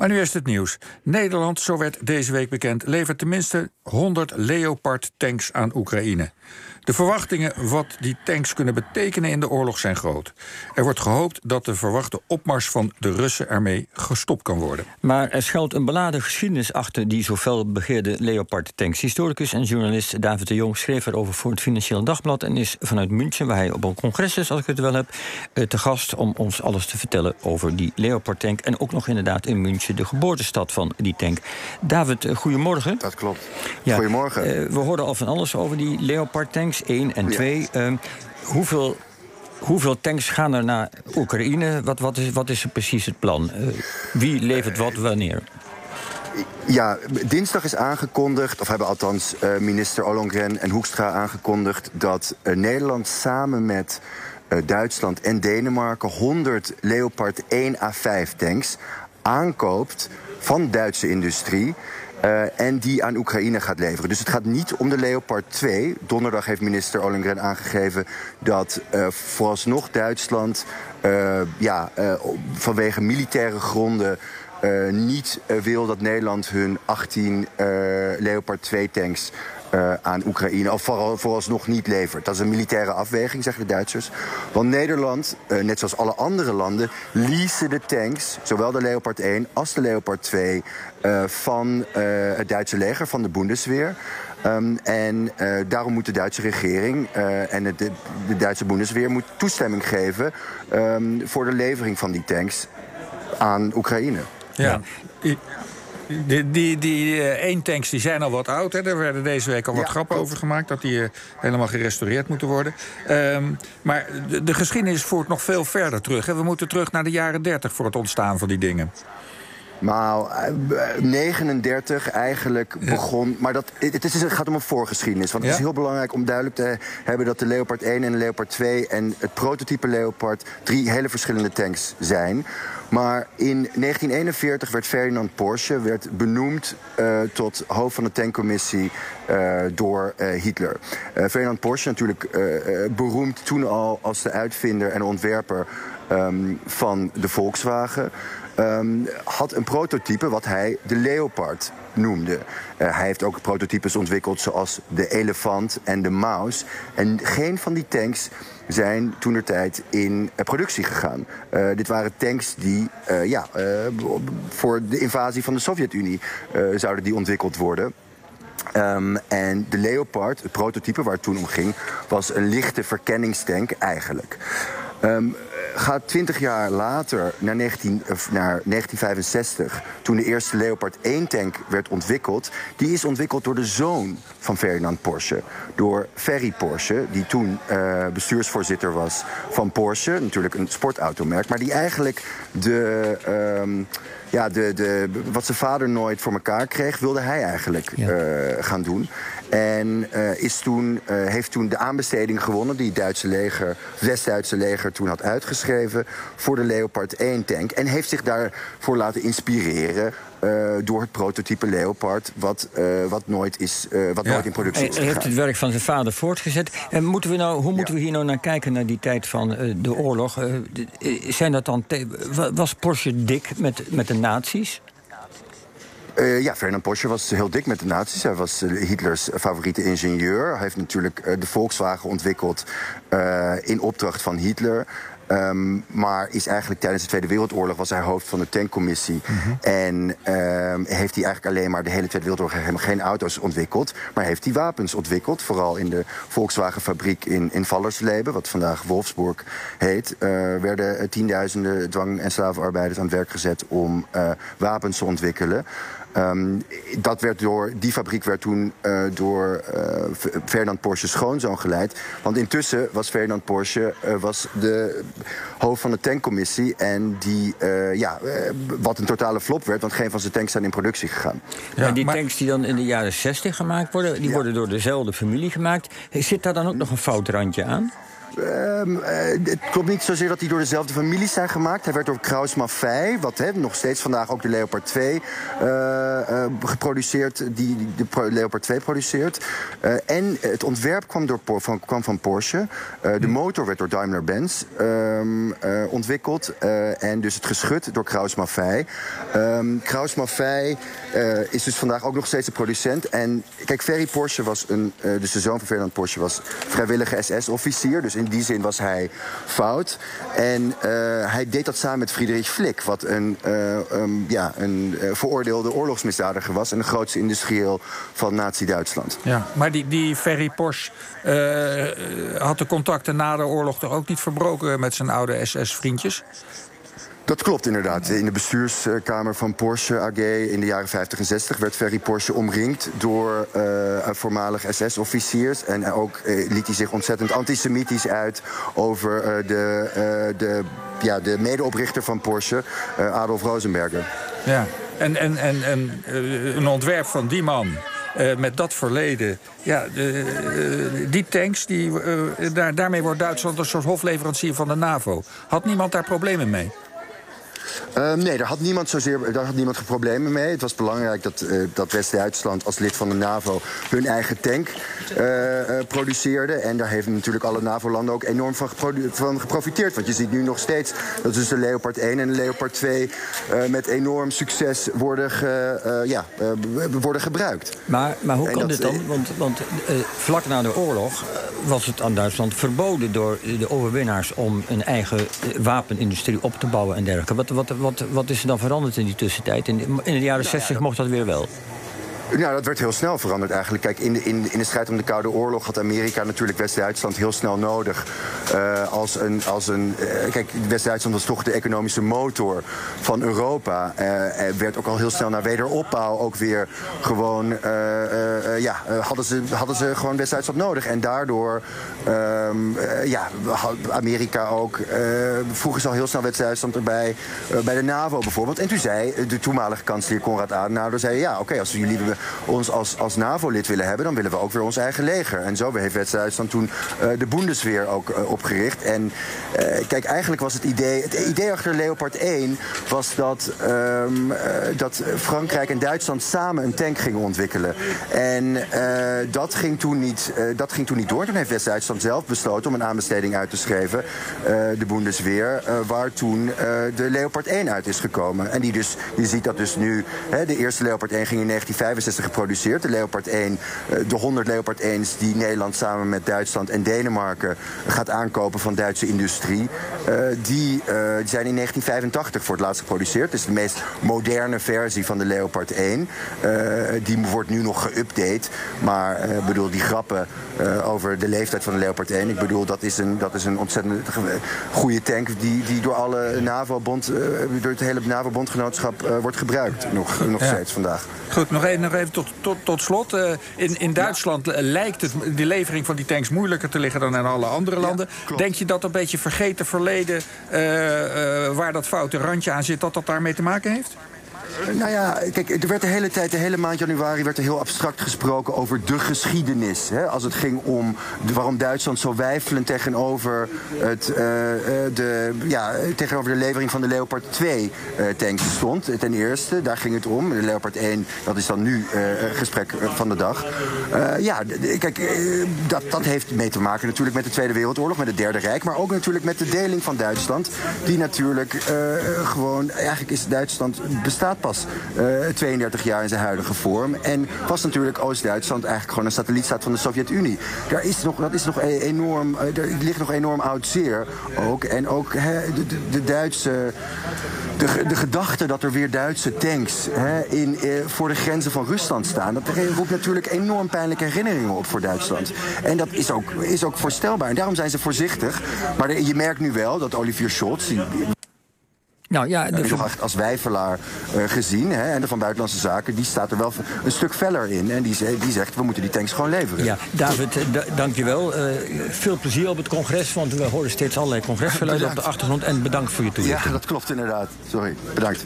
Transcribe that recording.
Maar nu is het nieuws. Nederland, zo werd deze week bekend, levert tenminste 100 Leopard-tanks aan Oekraïne. De verwachtingen wat die tanks kunnen betekenen in de oorlog zijn groot. Er wordt gehoopt dat de verwachte opmars van de Russen ermee gestopt kan worden. Maar er schuilt een beladen geschiedenis achter die zoveel begeerde Leopard-tanks. Historicus en journalist David de Jong schreef erover voor het Financieel Dagblad... en is vanuit München, waar hij op een congres is, als ik het wel heb... Eh, te gast om ons alles te vertellen over die Leopard-tank... en ook nog inderdaad in München, de geboortestad van die tank. David, eh, goedemorgen. Dat klopt. Goedemorgen. Uh, we hoorden al van alles over die Leopard-tanks. 1 en 2. Ehm, hoeveel, hoeveel tanks gaan er naar Oekraïne? Wat, wat, is, wat is precies het plan? Uh, wie levert wat wanneer? Ja, dinsdag is aangekondigd, of hebben althans uh, minister Ollongren en Hoekstra aangekondigd... dat uh, Nederland samen met Duitsland en Denemarken 100 Leopard 1 A5 tanks aankoopt van Duitse industrie. Uh, en die aan Oekraïne gaat leveren. Dus het gaat niet om de Leopard 2. Donderdag heeft minister Ollengren aangegeven dat uh, vooralsnog Duitsland uh, ja, vanwege militaire gronden niet wil dat Nederland hun 18 Leopard 2 tanks uh, aan Oekraïne, of vooral, vooralsnog niet levert. Dat is een militaire afweging, zeggen de Duitsers. Want Nederland, uh, net zoals alle andere landen, leasen de tanks, zowel de Leopard 1 als de Leopard 2, uh, van het Duitse leger, van de Bundesweer. Um, en daarom moet de Duitse regering en het, de, de, Duitse Bundesweer moet toestemming geven um, voor de levering van die tanks aan Oekraïne. Ja. ja. Die, die, die uh, één tanks die zijn al wat oud. Hè. Daar werden deze week al wat grappen over gemaakt. Dat die uh, helemaal gerestaureerd moeten worden. Um, maar de, de, geschiedenis voert nog veel verder terug. Hè. We moeten terug naar de jaren 30 voor het ontstaan van die dingen. Maar 39 eigenlijk begon. Maar dat, het, is, het gaat om een voorgeschiedenis. Want het is heel belangrijk om duidelijk te hebben dat de Leopard 1 en de Leopard 2 en het prototype Leopard drie hele verschillende tanks zijn. Maar in 1941 werd Ferdinand Porsche werd benoemd uh, tot hoofd van de tankcommissie uh, door uh, Hitler. Ferdinand Porsche, natuurlijk beroemd toen al als de uitvinder en ontwerper um, van de Volkswagen. Um, had een prototype wat hij de Leopard noemde. Uh, hij heeft ook prototypes ontwikkeld zoals de elefant en de maus. En geen van die tanks zijn toen de tijd in uh, productie gegaan. Uh, dit waren tanks die ja, voor de invasie van de Sovjet-Unie zouden die ontwikkeld worden. Um, en de Leopard, het prototype waar het toen om ging, was een lichte verkenningstank eigenlijk. Um, gaat 20 jaar later naar, 19, naar 1965, toen de eerste Leopard 1-tank werd ontwikkeld. Die is ontwikkeld door de zoon van Ferdinand Porsche. Door Ferry Porsche, die toen uh, bestuursvoorzitter was van Porsche. Natuurlijk een sportautomerk, maar die eigenlijk de... Um, ja, de, de, wat zijn vader nooit voor elkaar kreeg, wilde hij eigenlijk ja. uh, gaan doen. En uh, is toen, uh, heeft toen de aanbesteding gewonnen die het Duitse leger, West-Duitse leger toen had uitgeschreven voor de Leopard 1 tank. En heeft zich daarvoor laten inspireren uh, door het prototype Leopard, wat, wat, nooit, is, wat ja. nooit in productie is. Hij heeft het werk van zijn vader voortgezet. En moeten we nou, hoe moeten ja. we hier nou naar kijken, naar die tijd van de oorlog? zijn dat dan was Porsche dik met, met de nazi's? Uh, ja, Ferdinand Porsche was heel dik met de nazi's. Hij was uh, Hitlers favoriete ingenieur. Hij heeft natuurlijk uh, de Volkswagen ontwikkeld in opdracht van Hitler. Um, maar is eigenlijk tijdens de Tweede Wereldoorlog was hij hoofd van de tankcommissie. Mm -hmm. En um, heeft hij eigenlijk alleen maar de hele Tweede Wereldoorlog helemaal geen auto's ontwikkeld. Maar heeft hij wapens ontwikkeld. Vooral in de Volkswagen fabriek in, in Vallersleben, wat vandaag Wolfsburg heet. Uh, werden tienduizenden dwang- en slavenarbeiders aan het werk gezet om uh, wapens te ontwikkelen. Um, dat werd door, die fabriek werd toen uh, door uh, Ferdinand Porsche's schoonzoon geleid. Want intussen was Ferdinand Porsche uh, was de hoofd van de tankcommissie. En die, ja, wat een totale flop werd, want geen van zijn tanks zijn in productie gegaan. Ja, en die maar... tanks die dan in de jaren 60 gemaakt worden, die ja. worden door dezelfde familie gemaakt. Zit daar dan ook nog een foutrandje aan? Ehm, eh, het klopt niet zozeer dat die door dezelfde families zijn gemaakt. Hij werd door Kraus Maffei, wat nog steeds vandaag ook de Leopard 2 uh, geproduceerd, die de Leopard 2 produceert. en het ontwerp kwam, door, van, kwam van Porsche. de hm. motor werd door Daimler-Benz um, ontwikkeld. en dus het geschut door Kraus Maffei. Um, Kraus Maffei is dus vandaag ook nog steeds de producent. En kijk, Ferry Porsche was een, dus de zoon van Ferdinand Porsche was vrijwillige SS-officier. Dus in die zin was hij fout. En uh, hij deed dat samen met Friedrich Flick, wat een, uh, um, ja, een uh, veroordeelde oorlogsmisdadiger was en de grootste industrieel van Nazi-Duitsland. Ja, maar die, die Ferry Porsche had de contacten na de oorlog toch ook niet verbroken met zijn oude SS-vriendjes? Dat klopt inderdaad. In de bestuurskamer van Porsche AG in de jaren 50 en 60 werd Ferry Porsche omringd door uh, voormalig SS-officiers. En ook uh, liet hij zich ontzettend antisemitisch uit over uh, de, de, ja, de medeoprichter van Porsche, Adolf Rosenberger. Ja, en, en, en, en een ontwerp van die man. Met dat verleden. Ja, die tanks, die, daar, daarmee wordt Duitsland een soort hofleverancier van de NAVO. Had niemand daar problemen mee? Uh, nee, daar had niemand zozeer daar had niemand problemen mee. Het was belangrijk dat, uh, dat West-Duitsland als lid van de NAVO hun eigen tank uh, produceerde. En daar hebben natuurlijk alle NAVO-landen ook enorm van, van, geprofiteerd. Want je ziet nu nog steeds dat dus de Leopard 1 en de Leopard 2 met enorm succes worden, ge, ja, worden gebruikt. Maar, maar hoe kan dit dan? Want, want vlak na de oorlog was het aan Duitsland verboden door de overwinnaars om een eigen wapenindustrie op te bouwen en dergelijke. Wat, wat, wat, wat is er dan veranderd in die tussentijd? In, in de jaren 60 nou mocht dat weer wel. Nou, dat werd heel snel veranderd eigenlijk. Kijk, in de, in, in de strijd om de Koude Oorlog had Amerika natuurlijk West-Duitsland heel snel nodig. Uh, als een. Als een uh, kijk, West-Duitsland was toch de economische motor van Europa. Uh, werd ook al heel snel naar wederopbouw ook weer gewoon. ja, hadden, ze, hadden ze gewoon West-Duitsland nodig. En daardoor. Um, ja, Amerika ook. vroegen ze al heel snel West-Duitsland erbij. bij de NAVO bijvoorbeeld. En toen zei de toenmalige kanselier Konrad Adenauer: zei, ja, oké, als jullie ons als, als NAVO-lid willen hebben, dan willen we ook weer ons eigen leger. En zo heeft West-Duitsland toen uh, de Bundesweer ook uh, opgericht. En uh, kijk, eigenlijk was het idee, het idee achter Leopard 1 was dat, um, dat Frankrijk en Duitsland samen een tank gingen ontwikkelen. En dat, ging toen niet, dat ging toen niet door. Toen heeft West-Duitsland zelf besloten om een aanbesteding uit te schrijven, de Bundesweer, waar toen de Leopard 1 uit is gekomen. En die dus, je ziet dat dus nu, hè, de eerste Leopard 1 ging in 1965 geproduceerd. De Leopard 1, eh, de 100 Leopard 1's die Nederland samen met Duitsland en Denemarken gaat aankopen van Duitse industrie. Die, uh, die, zijn in 1985 voor het laatst geproduceerd. Is de meest moderne versie van de Leopard 1. die wordt nu nog geüpdate. Maar bedoel, die grappen over de leeftijd van de Leopard 1. Ik bedoel, dat is een, dat is een ontzettend goede tank die, die door alle NAVO-bond, door het hele NAVO-bondgenootschap wordt gebruikt. Nog, nog steeds vandaag. Goed, nog even, nog even tot, tot, tot slot. In, in Duitsland ja. lijkt het, de levering van die tanks moeilijker te liggen dan in alle andere landen. Ja, Denk je dat een beetje vergeten verleden, waar dat foute randje aan zit, dat dat daarmee te maken heeft? Nou ja, kijk, er werd de hele tijd, de hele maand januari, werd er heel abstract gesproken over de geschiedenis. Hè? Als het ging om waarom Duitsland zo wijfelend tegenover, het, uh, de, ja, tegenover de levering van de Leopard 2 uh, tanks stond. Ten eerste, daar ging het om. De Leopard 1, dat is dan nu gesprek van de dag. ja, kijk, dat, dat heeft mee te maken natuurlijk met de Tweede Wereldoorlog, met het Derde Rijk. Maar ook natuurlijk met de deling van Duitsland. Die natuurlijk gewoon, eigenlijk is Duitsland bestaat pas uh, eh, 32 jaar in zijn huidige vorm. En was natuurlijk Oost-Duitsland eigenlijk gewoon een satellietstaat van de Sovjet-Unie. Daar is nog, dat is nog e- enorm, er ligt nog enorm oud zeer ook. En ook de, de, Duitse. De, gedachte dat er weer Duitse tanks in, uh, voor de grenzen van Rusland staan. Dat roept natuurlijk enorm pijnlijke herinneringen op voor Duitsland. En dat is ook, is ook voorstelbaar. En daarom zijn ze voorzichtig. Maar je merkt nu wel dat Olivier Scholz. Nou ja, de... Uh, als wijfelaar uh, gezien. Hè, en de van Buitenlandse Zaken, die staat er wel een stuk feller in. En die, die zegt, we moeten die tanks gewoon leveren. Ja, David, uh, dankjewel. veel plezier op het congres, want we horen steeds allerlei congresgeluiden op de achtergrond. En bedankt voor je toelichting. Ja, dat klopt inderdaad. Sorry, bedankt.